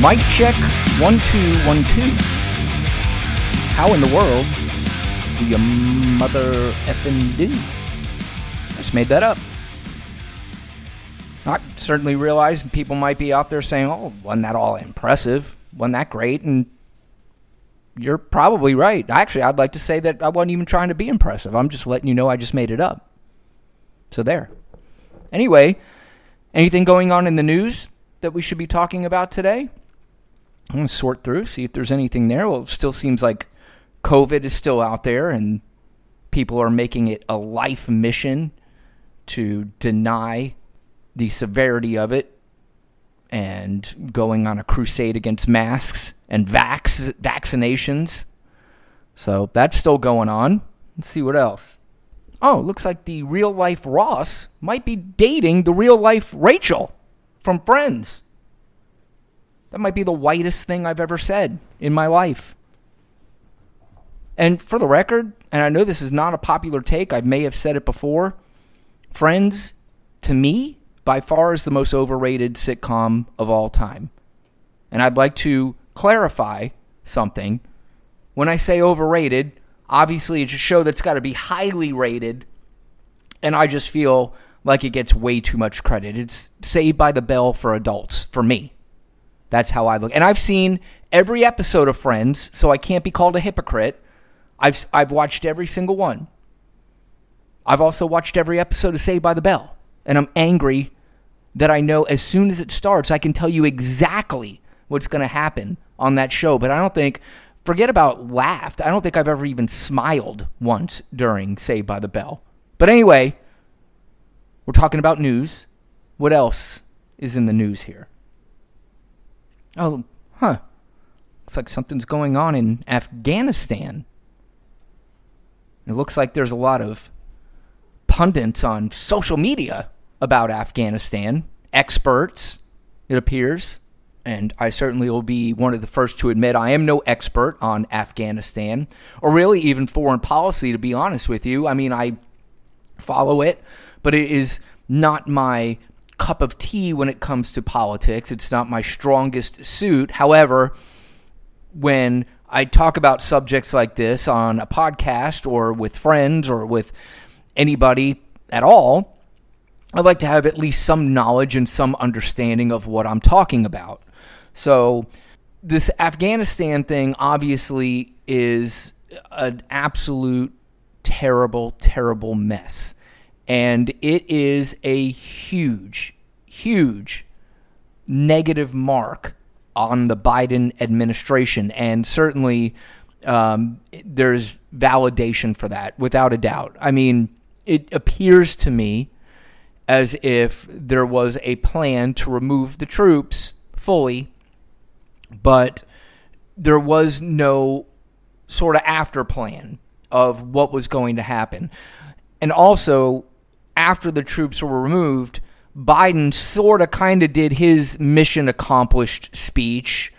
Mic check one two one two. How in the world do you mother effing do? Just made that up. I certainly realize people might be out there saying, "Oh, wasn't that all impressive? Wasn't that great?" And you're probably right. Actually, I'd like to say that I wasn't even trying to be impressive. I'm just letting you know I just made it up. So there. Anyway, anything going on in the news that we should be talking about today? I'm going to sort through, see if there's anything there. Well, it still seems like COVID is still out there and people are making it a life mission to deny the severity of it and going on a crusade against masks and vax vaccinations. So that's still going on. Let's see what else. Oh, looks like the real life Ross might be dating the real life Rachel from Friends. That might be the whitest thing I've ever said in my life. And for the record, and I know this is not a popular take, I may have said it before, Friends, to me, by far is the most overrated sitcom of all time. And I'd like to clarify something. When I say overrated, obviously it's a show that's got to be highly rated, and I just feel like it gets way too much credit. It's Saved by the Bell for adults, for me. That's how I look. And I've seen every episode of Friends, so I can't be called a hypocrite. I've, I've watched every single one. I've also watched every episode of Saved by the Bell, and I'm angry that I know as soon as it starts, I can tell you exactly what's going to happen on that show. But I don't think, forget about laughed, I don't think I've ever even smiled once during Saved by the Bell. But anyway, we're talking about news. What else is in the news here? Oh, huh. Looks like something's going on in Afghanistan. It looks like there's a lot of pundits on social media about Afghanistan, experts, it appears. And I certainly will be one of the first to admit I am no expert on Afghanistan or really even foreign policy, to be honest with you. I mean, I follow it, but it is not my cup of tea when it comes to politics. It's not my strongest suit. However, when I talk about subjects like this on a podcast or with friends or with anybody at all, I'd like to have at least some knowledge and some understanding of what I'm talking about. So, this Afghanistan thing obviously is an absolute terrible, terrible mess. And it is a huge, huge negative mark on the Biden administration. And certainly um, there's validation for that, without a doubt. I mean, it appears to me as if there was a plan to remove the troops fully, but there was no sort of after plan of what was going to happen. And also, after the troops were removed, Biden sort of kind of did his mission accomplished speech.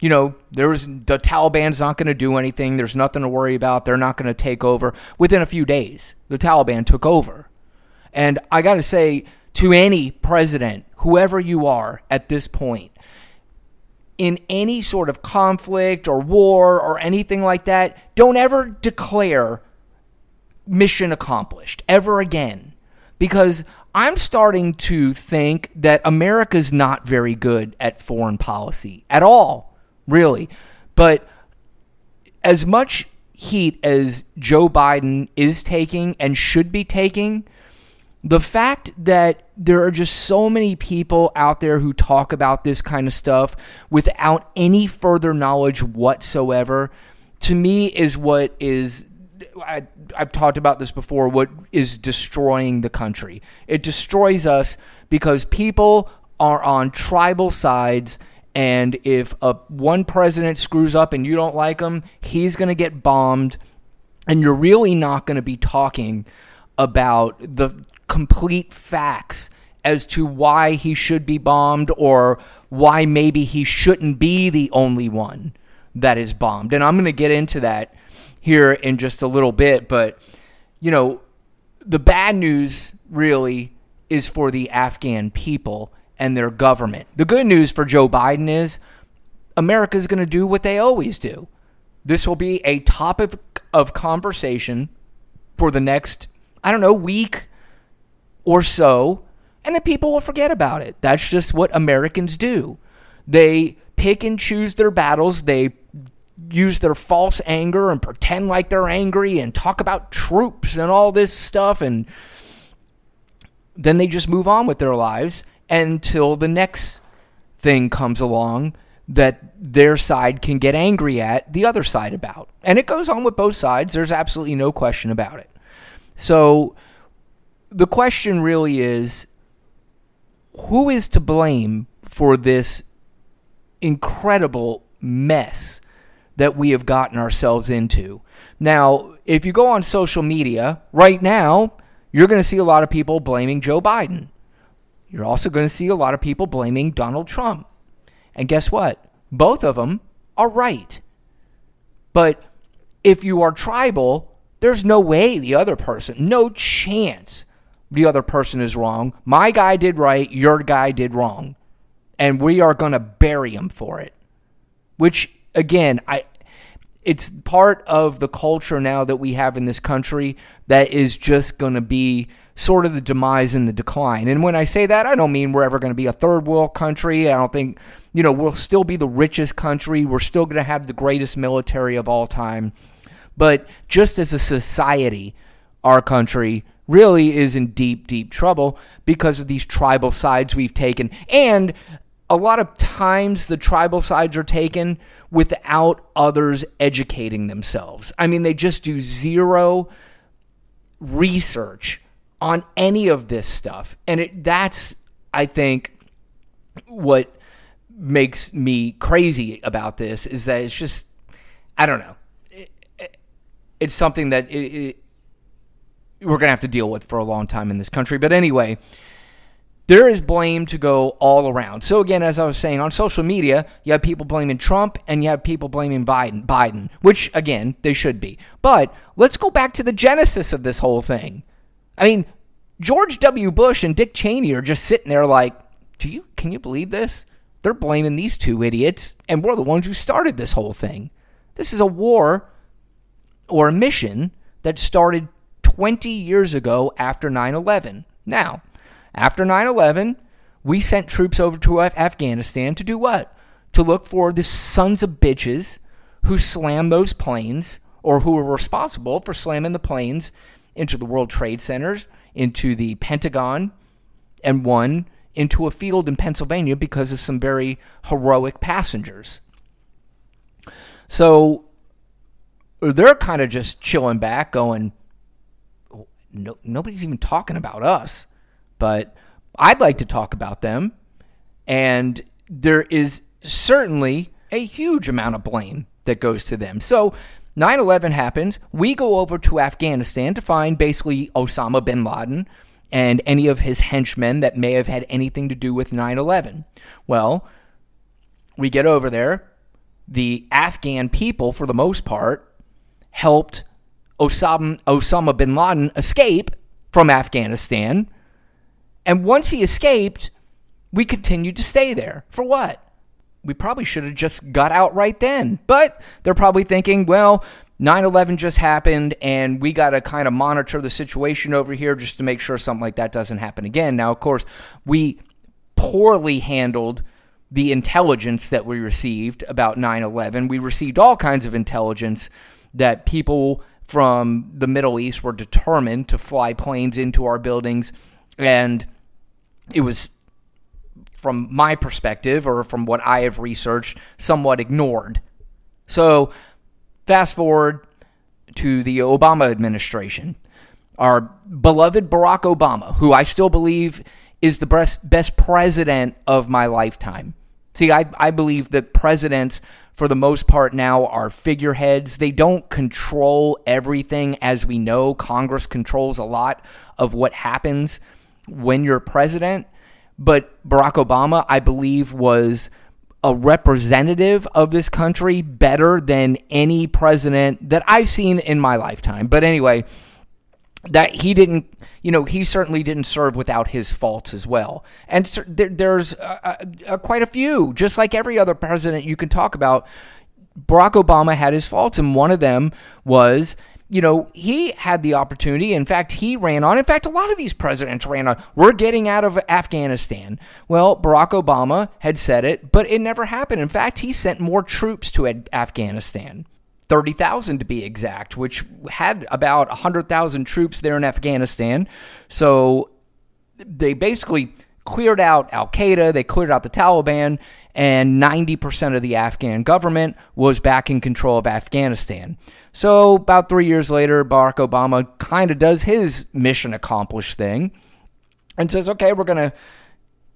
You know, there was the Taliban's not going to do anything. There's nothing to worry about. They're not going to take over. Within a few days, the Taliban took over. And I got to say to any president, whoever you are at this point, in any sort of conflict or war or anything like that, don't ever declare mission accomplished ever again. Because I'm starting to think that America's not very good at foreign policy at all, really. But as much heat as Joe Biden is taking and should be taking, the fact that there are just so many people out there who talk about this kind of stuff without any further knowledge whatsoever to me is what is I, have talked about this before what is destroying the country it destroys us because people are on tribal sides and if a one president screws up and you don't like him he's going to get bombed and you're really not going to be talking about the complete facts as to why he should be bombed or why maybe he shouldn't be the only one that is bombed. And I'm going to get into that here in just a little bit. But, you know, the bad news really is for the Afghan people and their government. The good news for Joe Biden is America's going to do what they always do. This will be a topic of conversation for the next, I don't know, week or so, and then people will forget about it. That's just what Americans do. They pick and choose their battles. They use their false anger and pretend like they're angry and talk about troops and all this stuff and then they just move on with their lives until the next thing comes along that their side can get angry at the other side about. And it goes on with both sides. There's absolutely no question about it. So the question really is who is to blame for this incredible mess that we have gotten ourselves into? Now, if you go on social media right now, you're going to see a lot of people blaming Joe Biden. You're also going to see a lot of people blaming Donald Trump. And guess what? Both of them are right. But if you are tribal, there's no way the other person, no chance the other person is wrong. My guy did right, your guy did wrong. And we are going to bury him for it. Which again, I it's part of the culture now that we have in this country that is just going to be sort of the demise and the decline. And when I say that, I don't mean we're ever going to be a third world country. I don't think, you know, we'll still be the richest country. We're still going to have the greatest military of all time. But just as a society, our country really is in deep, deep trouble because of these tribal sides we've taken. And a lot of times the tribal sides are taken without others educating themselves. I mean, they just do zero research on any of this stuff. And it, that's, I think, what makes me crazy about this is that it's just, I don't know. It, it, it's something that we're going to have to deal with for a long time in this country. But anyway, there is blame to go all around. So again, as I was saying, on social media, you have people blaming Trump and you have people blaming Biden, Biden, which again, they should be. But let's go back to the genesis of this whole thing. I mean, George W. Bush and Dick Cheney are just sitting there like, "Do you can you believe this? They're blaming these two idiots and we're the ones who started this whole thing. This is a war or a mission that started 20 years ago after 9/11. Now, after 9 11, we sent troops over to Afghanistan to do what? To look for the sons of bitches who slammed those planes or who were responsible for slamming the planes into the World Trade Centers, into the Pentagon, and one into a field in Pennsylvania because of some very heroic passengers. So they're kind of just chilling back, going, no, nobody's even talking about us but I'd like to talk about them. And there is certainly a huge amount of blame that goes to them. So 9 11 happens. We go over to Afghanistan to find basically Osama bin Laden and any of his henchmen that may have had anything to do with 9 11. Well, we get over there. The Afghan people, for the most part, helped Osama, Osama bin Laden escape from Afghanistan and once he escaped, we continued to stay there. For what? We probably should have just got out right then. But they're probably thinking, well, 9 11 just happened, and we got to kind of monitor the situation over here just to make sure something like that doesn't happen again. Now, of course, we poorly handled the intelligence that we received about 9 11. We received all kinds of intelligence that people from the Middle East were determined to fly planes into our buildings and it was, from my perspective or from what I have researched, somewhat ignored. So, fast forward to the Obama administration. Our beloved Barack Obama, who I still believe is the best, best president of my lifetime. See, I, I believe that presidents, for the most part now, are figureheads. They don't control everything, as we know. Congress controls a lot of what happens when you're president. But Barack Obama, I believe, was a representative of this country better than any president that I've seen in my lifetime. But anyway, that he didn't, you know, he certainly didn't serve without his faults as well. And there's uh, uh, quite a few, just like every other president you can talk about. Barack Obama had his faults, and one of them was you know, he had the opportunity. In fact, he ran on. In fact, a lot of these presidents ran on. We're getting out of Afghanistan. Well, Barack Obama had said it, but it never happened. In fact, he sent more troops to Afghanistan. 30,000 to be exact, which had about 100,000 troops there in Afghanistan. So they basically cleared out Al Qaeda, they cleared out the Taliban, and 90% of the Afghan government was back in control of Afghanistan. So, about three years later, Barack Obama kind of does his mission accomplished thing and says, okay, we're going to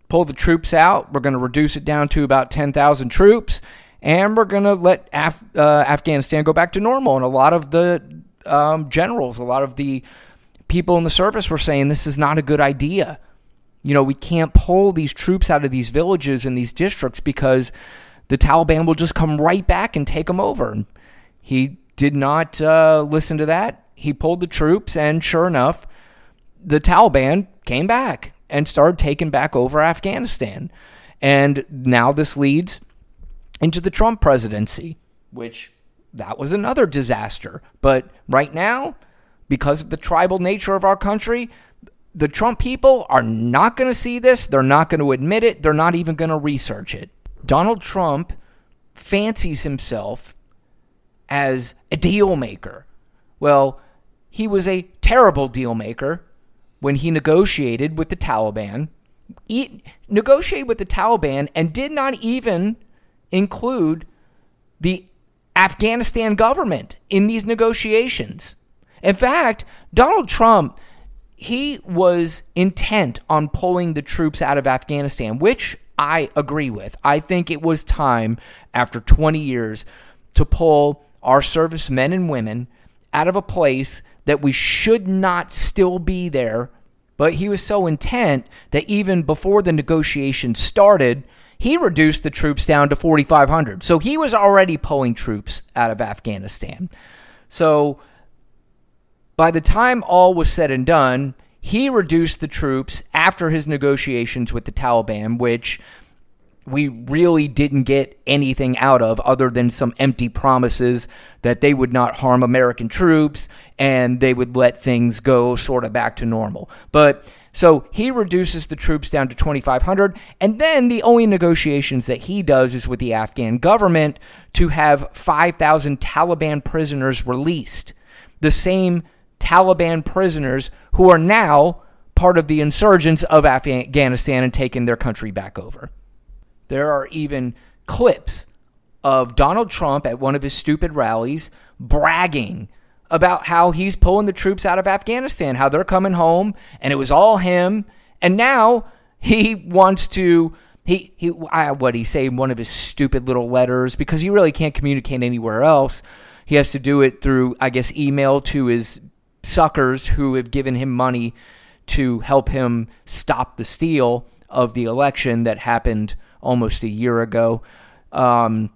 pull the troops out. We're going to reduce it down to about 10,000 troops, and we're going to let Af- uh, Afghanistan go back to normal. And a lot of the um, generals, a lot of the people in the service were saying this is not a good idea. You know, we can't pull these troops out of these villages and these districts because the Taliban will just come right back and take them over. He did not uh, listen to that. He pulled the troops, and sure enough, the Taliban came back and started taking back over Afghanistan. And now this leads into the Trump presidency, which that was another disaster. But right now, because of the tribal nature of our country, the Trump people are not going to see this. They're not going to admit it. They're not even going to research it. Donald Trump fancies himself as a deal maker. Well, he was a terrible deal maker when he negotiated with the Taliban. He negotiated with the Taliban and did not even include the Afghanistan government in these negotiations. In fact, Donald Trump he was intent on pulling the troops out of Afghanistan, which I agree with. I think it was time after 20 years to pull our servicemen and women out of a place that we should not still be there. But he was so intent that even before the negotiations started, he reduced the troops down to 4,500. So he was already pulling troops out of Afghanistan. So by the time all was said and done, he reduced the troops after his negotiations with the Taliban, which we really didn't get anything out of other than some empty promises that they would not harm American troops and they would let things go sort of back to normal. But so he reduces the troops down to 2,500. And then the only negotiations that he does is with the Afghan government to have 5,000 Taliban prisoners released. The same Taliban prisoners who are now part of the insurgents of Afghanistan and taking their country back over. There are even clips of Donald Trump at one of his stupid rallies bragging about how he's pulling the troops out of Afghanistan, how they're coming home, and it was all him. And now he wants to he he I, what he say in one of his stupid little letters because he really can't communicate anywhere else. He has to do it through I guess email to his suckers who have given him money to help him stop the steal of the election that happened almost a year ago. Um,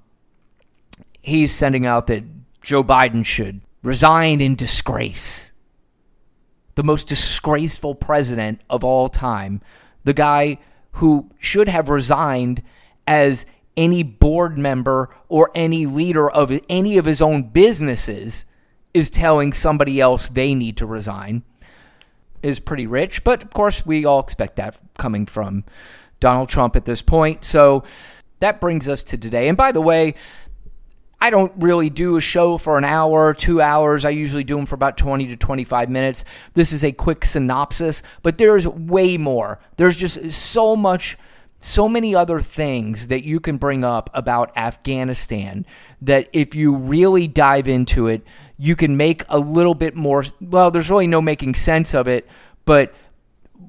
he's sending out that Joe Biden should resign in disgrace. The most disgraceful president of all time. The guy who should have resigned as any board member or any leader of any of his own businesses is telling somebody else they need to resign is pretty rich. But of course, we all expect that coming from Donald Trump at this point. So that brings us to today. And by the way, I don't really do a show for an hour, two hours. I usually do them for about 20 to 25 minutes. This is a quick synopsis, but there's way more. There's just so much, so many other things that you can bring up about Afghanistan that if you really dive into it, you can make a little bit more. Well, there's really no making sense of it, but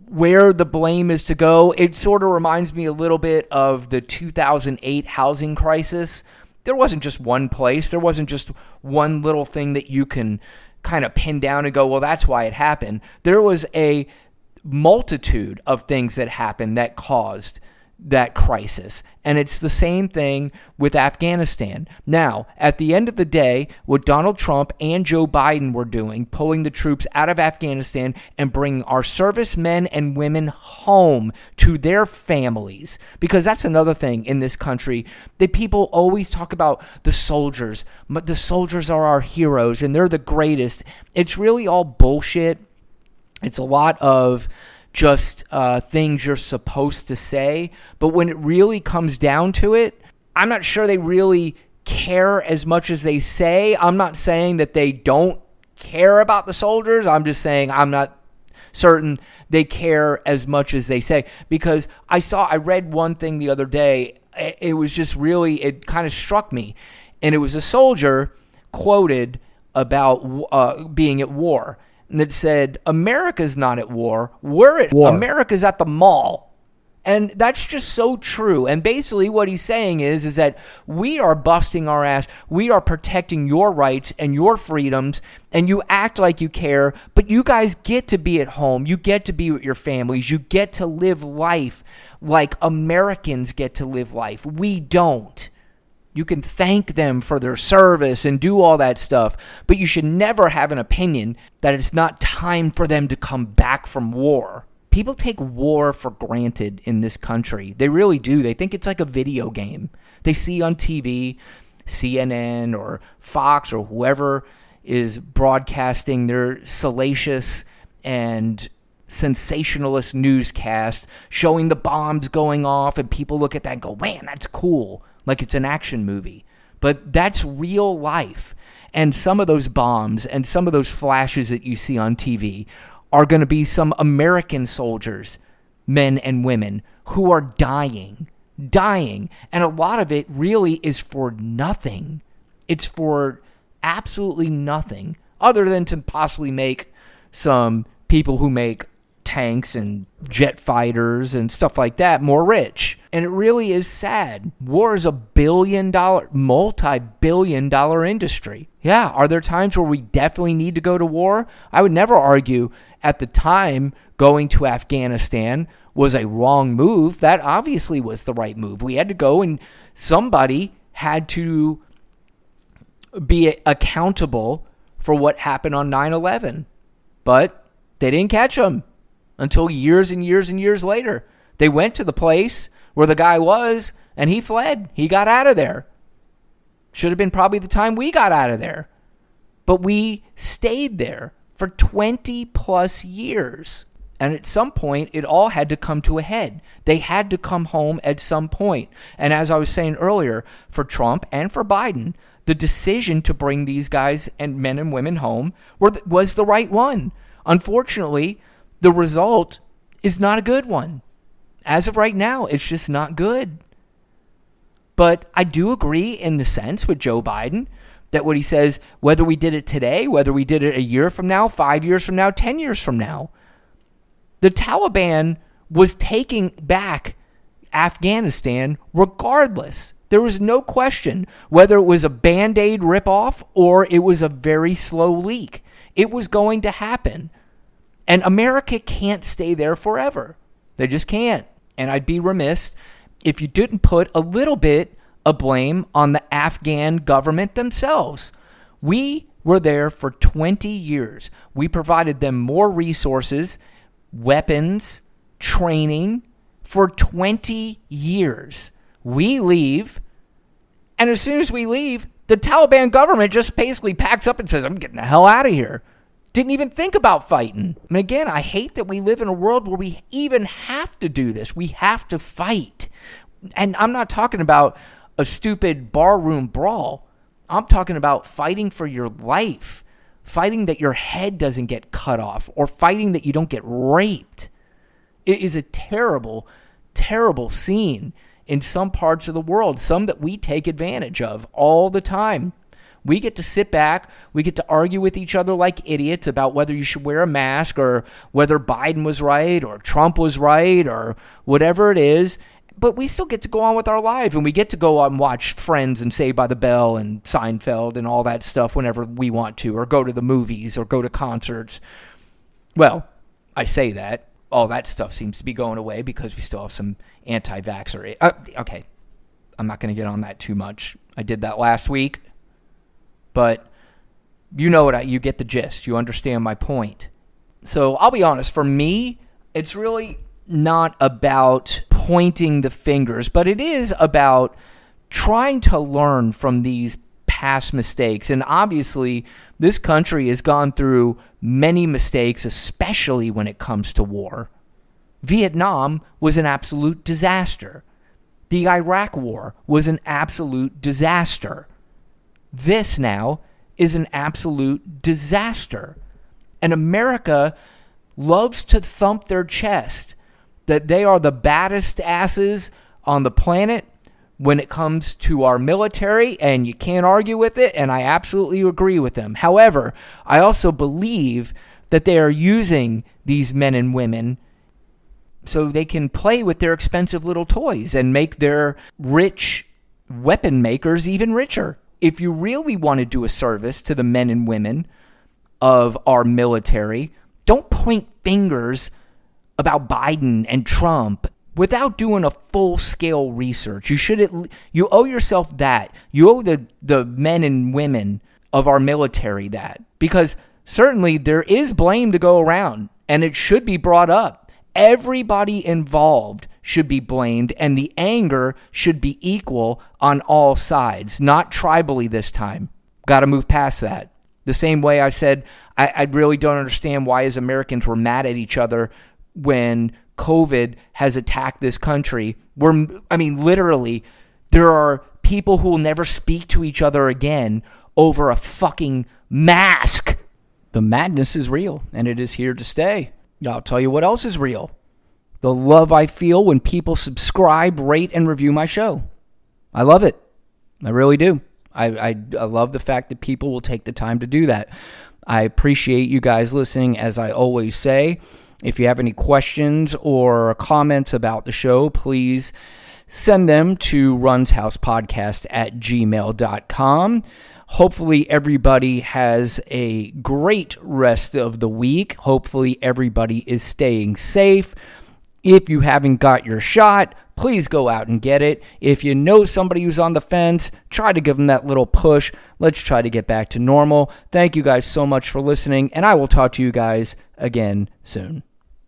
where the blame is to go. It sort of reminds me a little bit of the 2008 housing crisis. There wasn't just one place, there wasn't just one little thing that you can kind of pin down and go, well, that's why it happened. There was a multitude of things that happened that caused that crisis. And it's the same thing with Afghanistan. Now, at the end of the day, what Donald Trump and Joe Biden were doing, pulling the troops out of Afghanistan and bringing our servicemen and women home to their families, because that's another thing in this country that people always talk about the soldiers. But the soldiers are our heroes and they're the greatest. It's really all bullshit. It's a lot of just uh, things you're supposed to say. But when it really comes down to it, I'm not sure they really care as much as they say. I'm not saying that they don't care about the soldiers. I'm just saying I'm not certain they care as much as they say because I saw I read one thing the other day it was just really it kind of struck me and it was a soldier quoted about uh, being at war that said, America's not at war. We're at war. America's at the mall. And that's just so true. And basically what he's saying is is that we are busting our ass. We are protecting your rights and your freedoms and you act like you care, but you guys get to be at home. You get to be with your families. You get to live life like Americans get to live life. We don't. You can thank them for their service and do all that stuff, but you should never have an opinion that it's not time for them to come back from war. People take war for granted in this country. They really do. They think it's like a video game. They see on TV, CNN or Fox or whoever is broadcasting their salacious and sensationalist newscast showing the bombs going off, and people look at that and go, man, that's cool like it's an action movie. But that's real life. And some of those bombs and some of those flashes that you see on TV are going to be some American soldiers, men and women, who are dying. Dying. And a lot of it really is for nothing. It's for absolutely nothing other than to possibly make some people who make tanks and jet fighters and stuff like that more rich. And it really is sad. War is a billion dollar, multi billion dollar industry. Yeah, are there times where we definitely need to go to war? I would never argue at the time going to Afghanistan was a wrong move. That obviously was the right move. We had to go and somebody had to be accountable for what happened on 9 11. But they didn't catch them until years and years and years later. They went to the place where the guy was and he fled. He got out of there. Should have been probably the time we got out of there. But we stayed there for 20 plus years. And at some point, it all had to come to a head. They had to come home at some point. And as I was saying earlier, for Trump and for Biden, the decision to bring these guys and men and women home was the right one. Unfortunately, the result is not a good one. As of right now, it's just not good. But I do agree in the sense with Joe Biden that what he says, whether we did it today, whether we did it a year from now, five years from now, 10 years from now, the Taliban was taking back Afghanistan regardless. There was no question whether it was a band aid ripoff or it was a very slow leak. It was going to happen. And America can't stay there forever. They just can't. And I'd be remiss if you didn't put a little bit of blame on the Afghan government themselves. We were there for 20 years. We provided them more resources, weapons, training for 20 years. We leave, and as soon as we leave, the Taliban government just basically packs up and says, I'm getting the hell out of here. Didn't even think about fighting. And again, I hate that we live in a world where we even have to do this. We have to fight. And I'm not talking about a stupid barroom brawl. I'm talking about fighting for your life, fighting that your head doesn't get cut off, or fighting that you don't get raped. It is a terrible, terrible scene in some parts of the world, some that we take advantage of all the time. We get to sit back, we get to argue with each other like idiots about whether you should wear a mask or whether Biden was right or Trump was right or whatever it is. But we still get to go on with our life and we get to go and watch Friends and Saved by the Bell and Seinfeld and all that stuff whenever we want to, or go to the movies or go to concerts. Well, I say that. all that stuff seems to be going away because we still have some anti-vaxxer. Uh, okay, I'm not going to get on that too much. I did that last week, but you know what? I, you get the gist. You understand my point. So I'll be honest. For me, it's really not about pointing the fingers, but it is about trying to learn from these past mistakes. And obviously, this country has gone through many mistakes, especially when it comes to war. Vietnam was an absolute disaster. The Iraq War was an absolute disaster. This now is an absolute disaster. And America loves to thump their chest that they are the baddest asses on the planet when it comes to our military, and you can't argue with it, and I absolutely agree with them. However, I also believe that they are using these men and women so they can play with their expensive little toys and make their rich weapon makers even richer. If you really want to do a service to the men and women of our military, don't point fingers about Biden and Trump without doing a full scale research. You should you owe yourself that. You owe the the men and women of our military that because certainly there is blame to go around and it should be brought up. Everybody involved should be blamed and the anger should be equal on all sides, not tribally this time. Got to move past that. The same way I said, I, I really don't understand why, as Americans, we're mad at each other when COVID has attacked this country. We're, I mean, literally, there are people who will never speak to each other again over a fucking mask. The madness is real, and it is here to stay. I'll tell you what else is real the love I feel when people subscribe, rate, and review my show. I love it. I really do. I, I, I love the fact that people will take the time to do that. I appreciate you guys listening, as I always say. If you have any questions or comments about the show, please send them to runshousepodcast at gmail.com. Hopefully, everybody has a great rest of the week. Hopefully, everybody is staying safe. If you haven't got your shot, please go out and get it. If you know somebody who's on the fence, try to give them that little push. Let's try to get back to normal. Thank you guys so much for listening, and I will talk to you guys again soon.